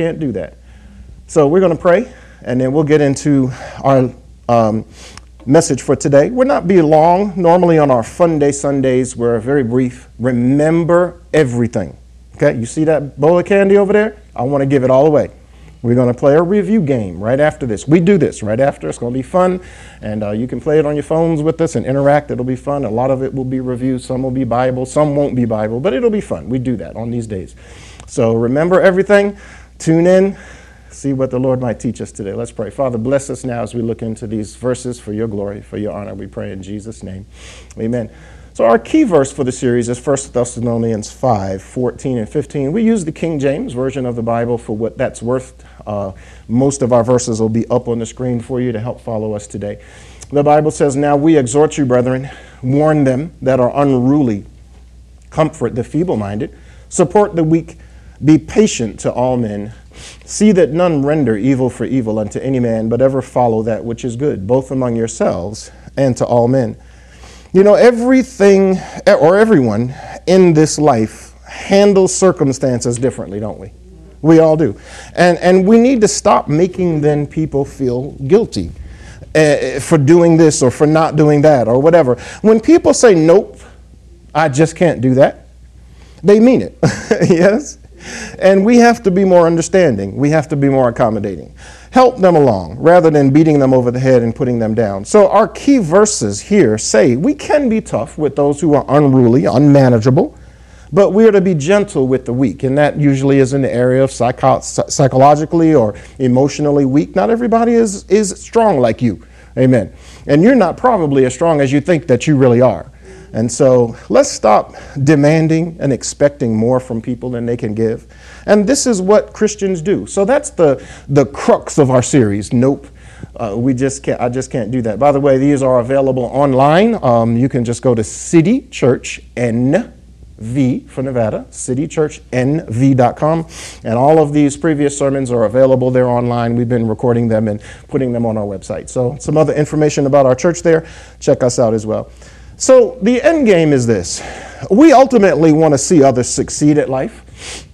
can't do that. So we're going to pray, and then we'll get into our um, message for today. We'll not be long. Normally on our Fun Day Sundays, we're very brief. Remember everything. Okay, you see that bowl of candy over there? I want to give it all away. We're going to play a review game right after this. We do this right after. It's going to be fun. And uh, you can play it on your phones with us and interact. It'll be fun. A lot of it will be reviews. Some will be Bible. Some won't be Bible. But it'll be fun. We do that on these days. So remember everything. Tune in. See what the Lord might teach us today. Let's pray. Father, bless us now as we look into these verses for your glory, for your honor. We pray in Jesus' name. Amen. So, our key verse for the series is 1 Thessalonians 5 14 and 15. We use the King James Version of the Bible for what that's worth. Uh, most of our verses will be up on the screen for you to help follow us today. The Bible says, Now we exhort you, brethren, warn them that are unruly, comfort the feeble minded, support the weak, be patient to all men. See that none render evil for evil unto any man, but ever follow that which is good, both among yourselves and to all men. You know, everything or everyone in this life handles circumstances differently, don't we? We all do. And, and we need to stop making then people feel guilty uh, for doing this or for not doing that or whatever. When people say, nope, I just can't do that, they mean it. yes? And we have to be more understanding. We have to be more accommodating help them along rather than beating them over the head and putting them down. So, our key verses here say we can be tough with those who are unruly, unmanageable, but we are to be gentle with the weak. And that usually is in the area of psycho- psychologically or emotionally weak. Not everybody is, is strong like you. Amen. And you're not probably as strong as you think that you really are. And so let's stop demanding and expecting more from people than they can give. And this is what Christians do. So that's the, the crux of our series. Nope. Uh, we just can't, I just can't do that. By the way, these are available online. Um, you can just go to City Church NV for Nevada, citychurchnv.com. And all of these previous sermons are available there online. We've been recording them and putting them on our website. So, some other information about our church there, check us out as well. So, the end game is this we ultimately want to see others succeed at life.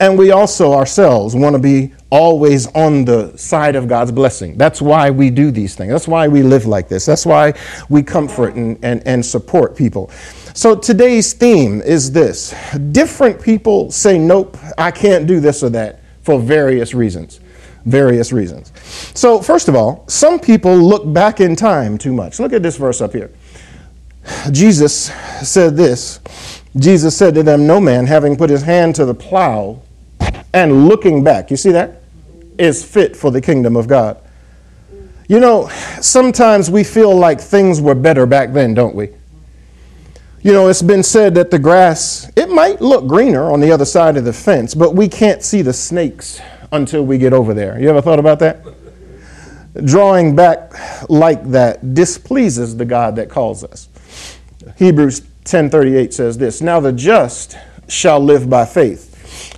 And we also ourselves want to be always on the side of God's blessing. That's why we do these things. That's why we live like this. That's why we comfort and, and, and support people. So today's theme is this different people say, Nope, I can't do this or that for various reasons. Various reasons. So, first of all, some people look back in time too much. Look at this verse up here. Jesus said this Jesus said to them, No man, having put his hand to the plow and looking back, you see that? Is fit for the kingdom of God. You know, sometimes we feel like things were better back then, don't we? You know, it's been said that the grass, it might look greener on the other side of the fence, but we can't see the snakes until we get over there. You ever thought about that? Drawing back like that displeases the God that calls us. Hebrews 10:38 says this, "Now the just shall live by faith.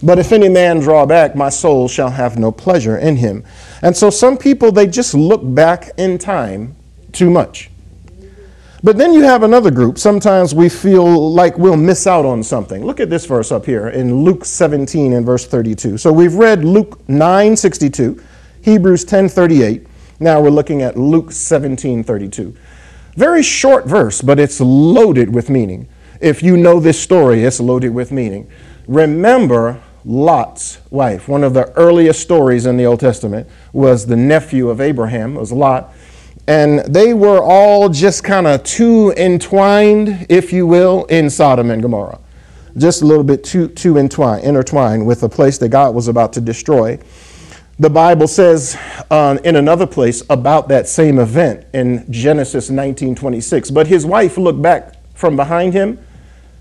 But if any man draw back, my soul shall have no pleasure in him." And so some people they just look back in time too much. But then you have another group. Sometimes we feel like we'll miss out on something. Look at this verse up here in Luke 17 and verse 32. So we've read Luke 9:62, Hebrews 10:38. Now we're looking at Luke 17:32. Very short verse, but it's loaded with meaning. If you know this story, it's loaded with meaning. Remember Lot's wife. One of the earliest stories in the Old Testament was the nephew of Abraham, it was Lot. And they were all just kind of too entwined, if you will, in Sodom and Gomorrah. Just a little bit too, too entwined, intertwined with a place that God was about to destroy. The Bible says uh, in another place about that same event in Genesis 19:26. But his wife looked back from behind him,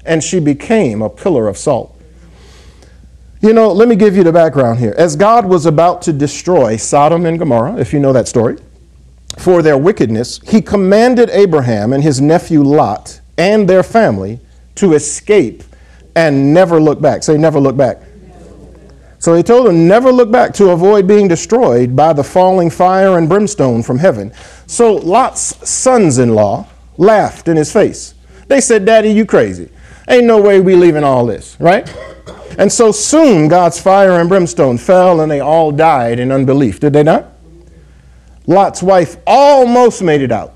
and she became a pillar of salt. You know, let me give you the background here. As God was about to destroy Sodom and Gomorrah, if you know that story, for their wickedness, he commanded Abraham and his nephew Lot and their family to escape and never look back. Say, never look back. So he told them, never look back to avoid being destroyed by the falling fire and brimstone from heaven. So Lot's sons in law laughed in his face. They said, Daddy, you crazy. Ain't no way we leaving all this, right? And so soon God's fire and brimstone fell and they all died in unbelief. Did they not? Lot's wife almost made it out.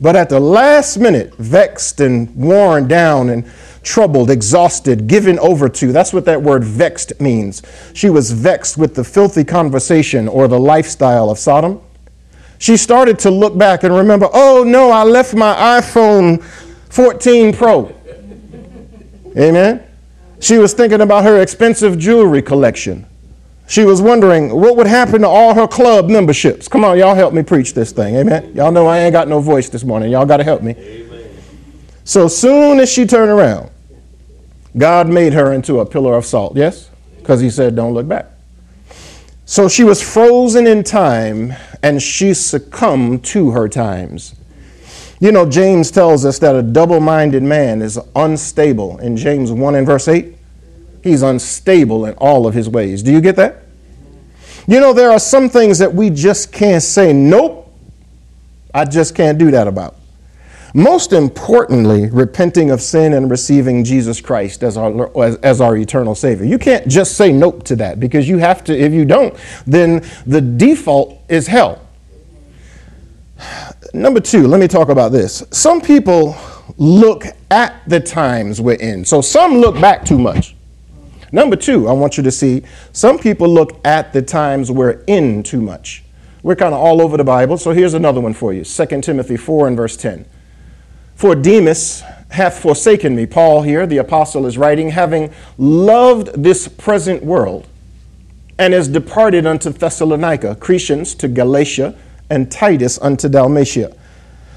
But at the last minute, vexed and worn down and troubled, exhausted, given over to. That's what that word vexed means. She was vexed with the filthy conversation or the lifestyle of Sodom. She started to look back and remember, oh no, I left my iPhone 14 Pro. Amen. She was thinking about her expensive jewelry collection. She was wondering what would happen to all her club memberships. Come on, y'all help me preach this thing. Amen. Y'all know I ain't got no voice this morning. Y'all got to help me. So soon as she turned around, God made her into a pillar of salt. Yes? Because he said, don't look back. So she was frozen in time and she succumbed to her times. You know, James tells us that a double minded man is unstable. In James 1 and verse 8, he's unstable in all of his ways. Do you get that? You know, there are some things that we just can't say, nope, I just can't do that about. Most importantly, repenting of sin and receiving Jesus Christ as our, as, as, our eternal Savior. You can't just say nope to that because you have to, if you don't, then the default is hell. Number two, let me talk about this. Some people look at the times we're in. So some look back too much. Number two, I want you to see some people look at the times we're in too much. We're kind of all over the Bible, so here's another one for you 2 Timothy 4 and verse 10. For Demas hath forsaken me, Paul here, the apostle, is writing, having loved this present world, and is departed unto Thessalonica, Crescens to Galatia and Titus unto Dalmatia.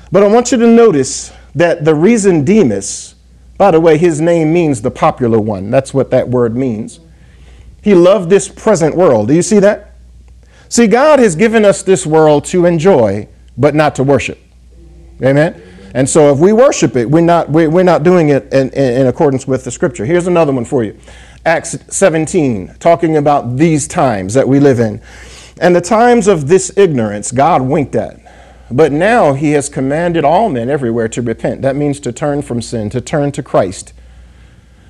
But I want you to notice that the reason Demas, by the way, his name means the popular one. That's what that word means. He loved this present world. Do you see that? See, God has given us this world to enjoy, but not to worship. Amen? And so if we worship it, we're not, we're not doing it in, in accordance with the scripture. Here's another one for you Acts 17, talking about these times that we live in. And the times of this ignorance God winked at. But now he has commanded all men everywhere to repent. That means to turn from sin, to turn to Christ.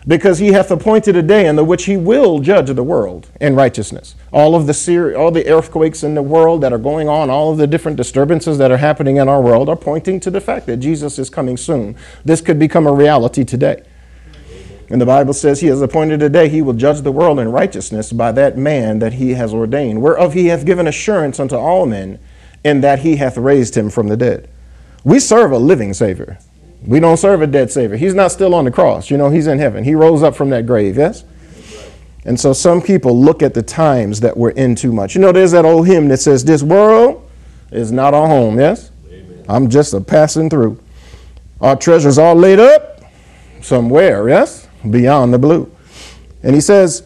Because he hath appointed a day in the which he will judge the world in righteousness. All of the all the earthquakes in the world that are going on, all of the different disturbances that are happening in our world are pointing to the fact that Jesus is coming soon. This could become a reality today. And the Bible says he has appointed a day he will judge the world in righteousness by that man that he has ordained, whereof he hath given assurance unto all men, in that he hath raised him from the dead. We serve a living Savior. We don't serve a dead Savior. He's not still on the cross. You know, he's in heaven. He rose up from that grave, yes? And so some people look at the times that we're in too much. You know, there's that old hymn that says, This world is not our home, yes? Amen. I'm just a passing through. Our treasures are laid up somewhere, yes? beyond the blue. And he says,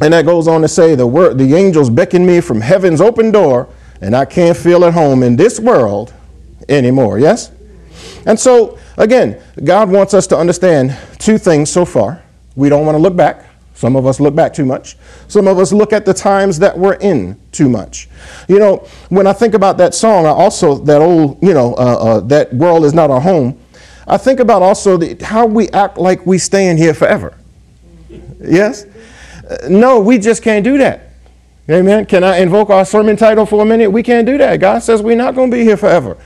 and that goes on to say, the, word, the angels beckon me from heaven's open door, and I can't feel at home in this world anymore. Yes? And so, again, God wants us to understand two things so far. We don't want to look back. Some of us look back too much. Some of us look at the times that we're in too much. You know, when I think about that song, I also, that old, you know, uh, uh, that world is not our home, I think about also the, how we act like we staying here forever. Yes? Uh, no, we just can't do that. Amen. Can I invoke our sermon title for a minute? We can't do that. God says we're not going to be here forever.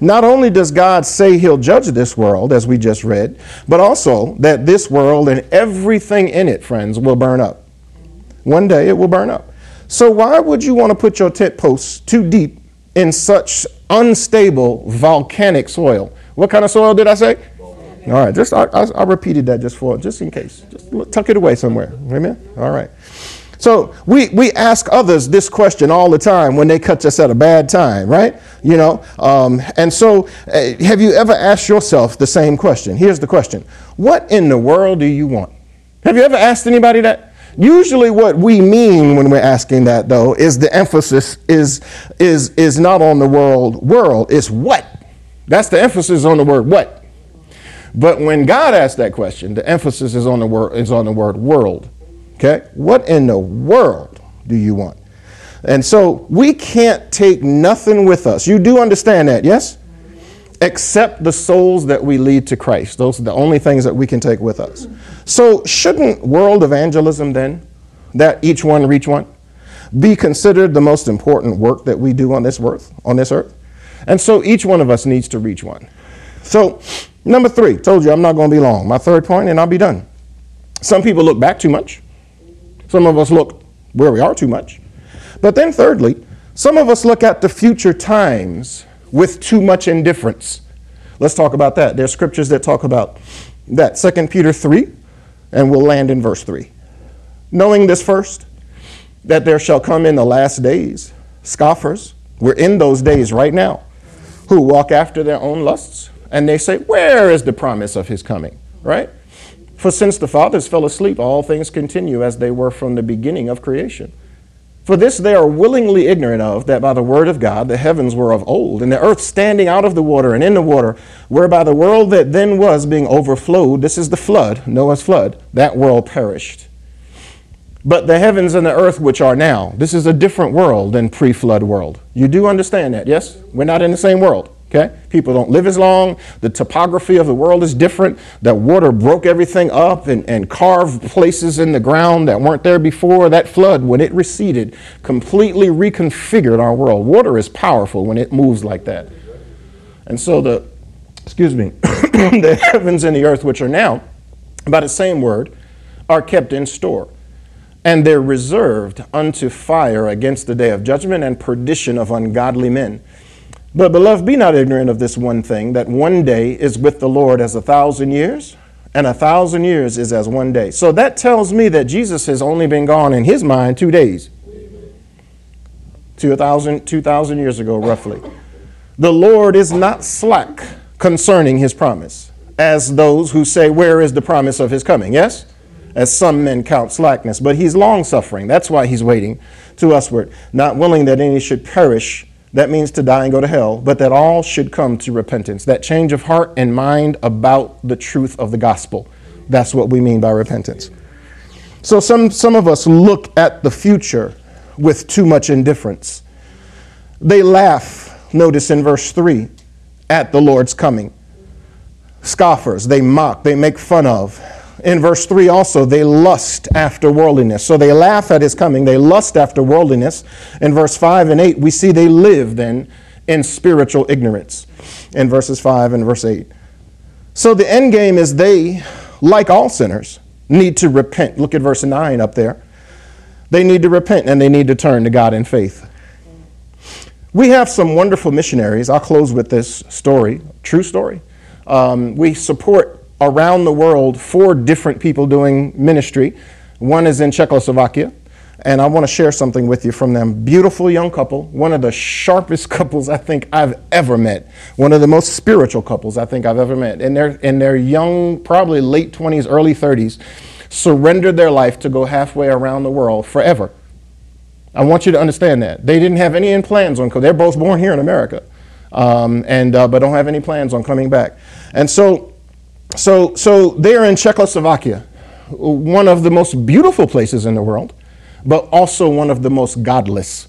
Not only does God say he'll judge this world, as we just read, but also that this world and everything in it, friends, will burn up. One day it will burn up. So, why would you want to put your tent posts too deep in such unstable volcanic soil? What kind of soil did I say? All right, just I, I, I, repeated that just for just in case. Just tuck it away somewhere. Amen. All right. So we we ask others this question all the time when they catch us at a bad time, right? You know. Um, and so, uh, have you ever asked yourself the same question? Here's the question: What in the world do you want? Have you ever asked anybody that? Usually, what we mean when we're asking that, though, is the emphasis is is is not on the world world. It's what that's the emphasis on the word what. But when God asks that question, the emphasis is on the word is on the word world. Okay? What in the world do you want? And so we can't take nothing with us. You do understand that, yes? Except the souls that we lead to Christ. Those are the only things that we can take with us. So, shouldn't world evangelism then, that each one reach one, be considered the most important work that we do on this earth? On this earth? And so each one of us needs to reach one. So, number three, told you I'm not going to be long. My third point, and I'll be done. Some people look back too much. Some of us look where we are too much. But then, thirdly, some of us look at the future times with too much indifference. Let's talk about that. There's scriptures that talk about that. 2 Peter 3, and we'll land in verse 3. Knowing this first, that there shall come in the last days scoffers. We're in those days right now who walk after their own lusts, and they say, Where is the promise of his coming? Right? For since the fathers fell asleep, all things continue as they were from the beginning of creation. For this they are willingly ignorant of, that by the word of God the heavens were of old, and the earth standing out of the water and in the water, whereby the world that then was being overflowed, this is the flood, Noah's flood, that world perished. But the heavens and the earth which are now, this is a different world than pre flood world. You do understand that, yes? We're not in the same world. Okay? People don't live as long. The topography of the world is different. That water broke everything up and, and carved places in the ground that weren't there before. That flood, when it receded, completely reconfigured our world. Water is powerful when it moves like that. And so the, excuse me, the heavens and the earth, which are now, by the same word, are kept in store. And they're reserved unto fire against the day of judgment and perdition of ungodly men but, beloved, be not ignorant of this one thing that one day is with the Lord as a thousand years, and a thousand years is as one day. So that tells me that Jesus has only been gone in his mind two days. Two thousand, two thousand years ago, roughly. The Lord is not slack concerning his promise, as those who say, Where is the promise of his coming? Yes? As some men count slackness, but he's long suffering. That's why he's waiting to usward, not willing that any should perish that means to die and go to hell, but that all should come to repentance. That change of heart and mind about the truth of the gospel. That's what we mean by repentance. So some, some of us look at the future with too much indifference. They laugh, notice in verse 3, at the Lord's coming. Scoffers, they mock, they make fun of, in verse 3 also, they lust after worldliness. So they laugh at his coming, they lust after worldliness. In verse 5 and 8, we see they live then in spiritual ignorance in verses 5 and verse 8. So the end game is they, like all sinners, need to repent. Look at verse 9 up there. They need to repent and they need to turn to God in faith. We have some wonderful missionaries. I'll close with this story, true story. Um, we support around the world four different people doing ministry. One is in Czechoslovakia, and I want to share something with you from them. Beautiful young couple, one of the sharpest couples I think I've ever met, one of the most spiritual couples I think I've ever met. And they're in their young, probably late 20s, early 30s, surrendered their life to go halfway around the world forever. I want you to understand that. They didn't have any plans on, they're both born here in America, um, and, uh, but don't have any plans on coming back. And so so, so they are in Czechoslovakia, one of the most beautiful places in the world, but also one of the most godless.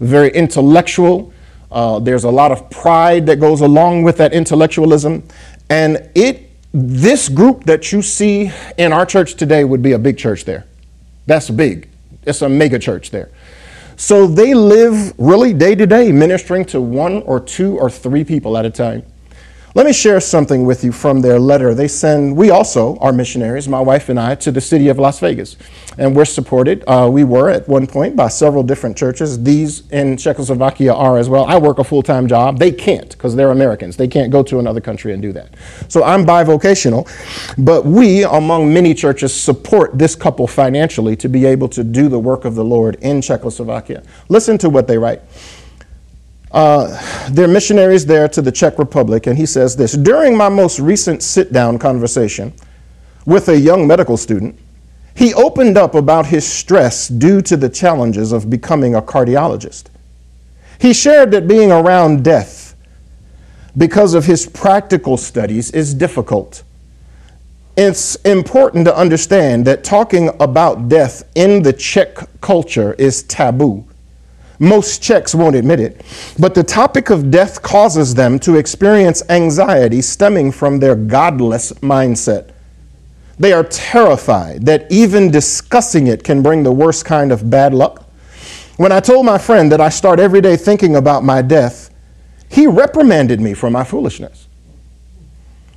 Very intellectual. Uh, there's a lot of pride that goes along with that intellectualism. And it, this group that you see in our church today would be a big church there. That's big. It's a mega church there. So they live really day to day ministering to one or two or three people at a time. Let me share something with you from their letter. They send, we also are missionaries, my wife and I, to the city of Las Vegas. And we're supported, uh, we were at one point by several different churches. These in Czechoslovakia are as well. I work a full time job. They can't because they're Americans. They can't go to another country and do that. So I'm bivocational. But we, among many churches, support this couple financially to be able to do the work of the Lord in Czechoslovakia. Listen to what they write. Uh, they're missionaries there to the Czech Republic, and he says this During my most recent sit down conversation with a young medical student, he opened up about his stress due to the challenges of becoming a cardiologist. He shared that being around death because of his practical studies is difficult. It's important to understand that talking about death in the Czech culture is taboo. Most Czechs won't admit it, but the topic of death causes them to experience anxiety stemming from their godless mindset. They are terrified that even discussing it can bring the worst kind of bad luck. When I told my friend that I start every day thinking about my death, he reprimanded me for my foolishness.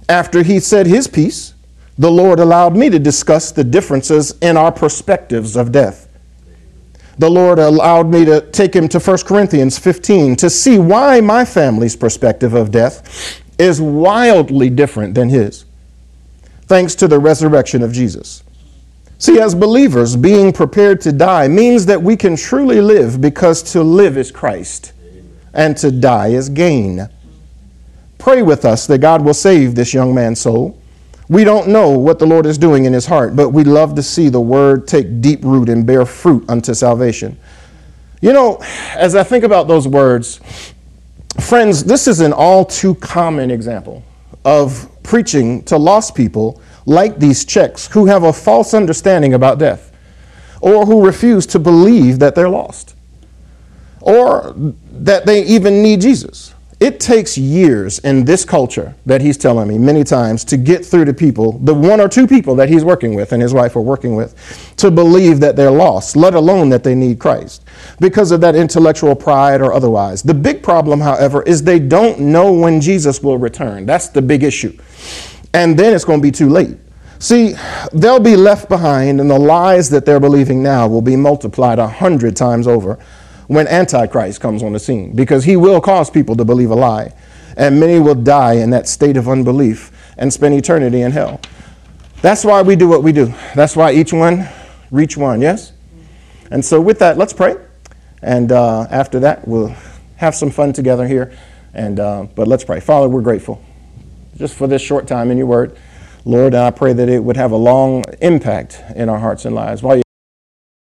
After he said his piece, the Lord allowed me to discuss the differences in our perspectives of death. The Lord allowed me to take him to 1 Corinthians 15 to see why my family's perspective of death is wildly different than his, thanks to the resurrection of Jesus. See, as believers, being prepared to die means that we can truly live because to live is Christ and to die is gain. Pray with us that God will save this young man's soul. We don't know what the Lord is doing in his heart, but we love to see the word take deep root and bear fruit unto salvation. You know, as I think about those words, friends, this is an all too common example of preaching to lost people like these Czechs who have a false understanding about death or who refuse to believe that they're lost or that they even need Jesus. It takes years in this culture that he's telling me many times to get through to people, the one or two people that he's working with and his wife are working with, to believe that they're lost, let alone that they need Christ, because of that intellectual pride or otherwise. The big problem, however, is they don't know when Jesus will return. That's the big issue. And then it's going to be too late. See, they'll be left behind, and the lies that they're believing now will be multiplied a hundred times over when Antichrist comes on the scene because he will cause people to believe a lie. And many will die in that state of unbelief and spend eternity in hell. That's why we do what we do. That's why each one reach one, yes? And so, with that, let's pray. And uh, after that, we'll have some fun together here. And, uh, but let's pray. Father, we're grateful just for this short time in your word. Lord, I pray that it would have a long impact in our hearts and lives. While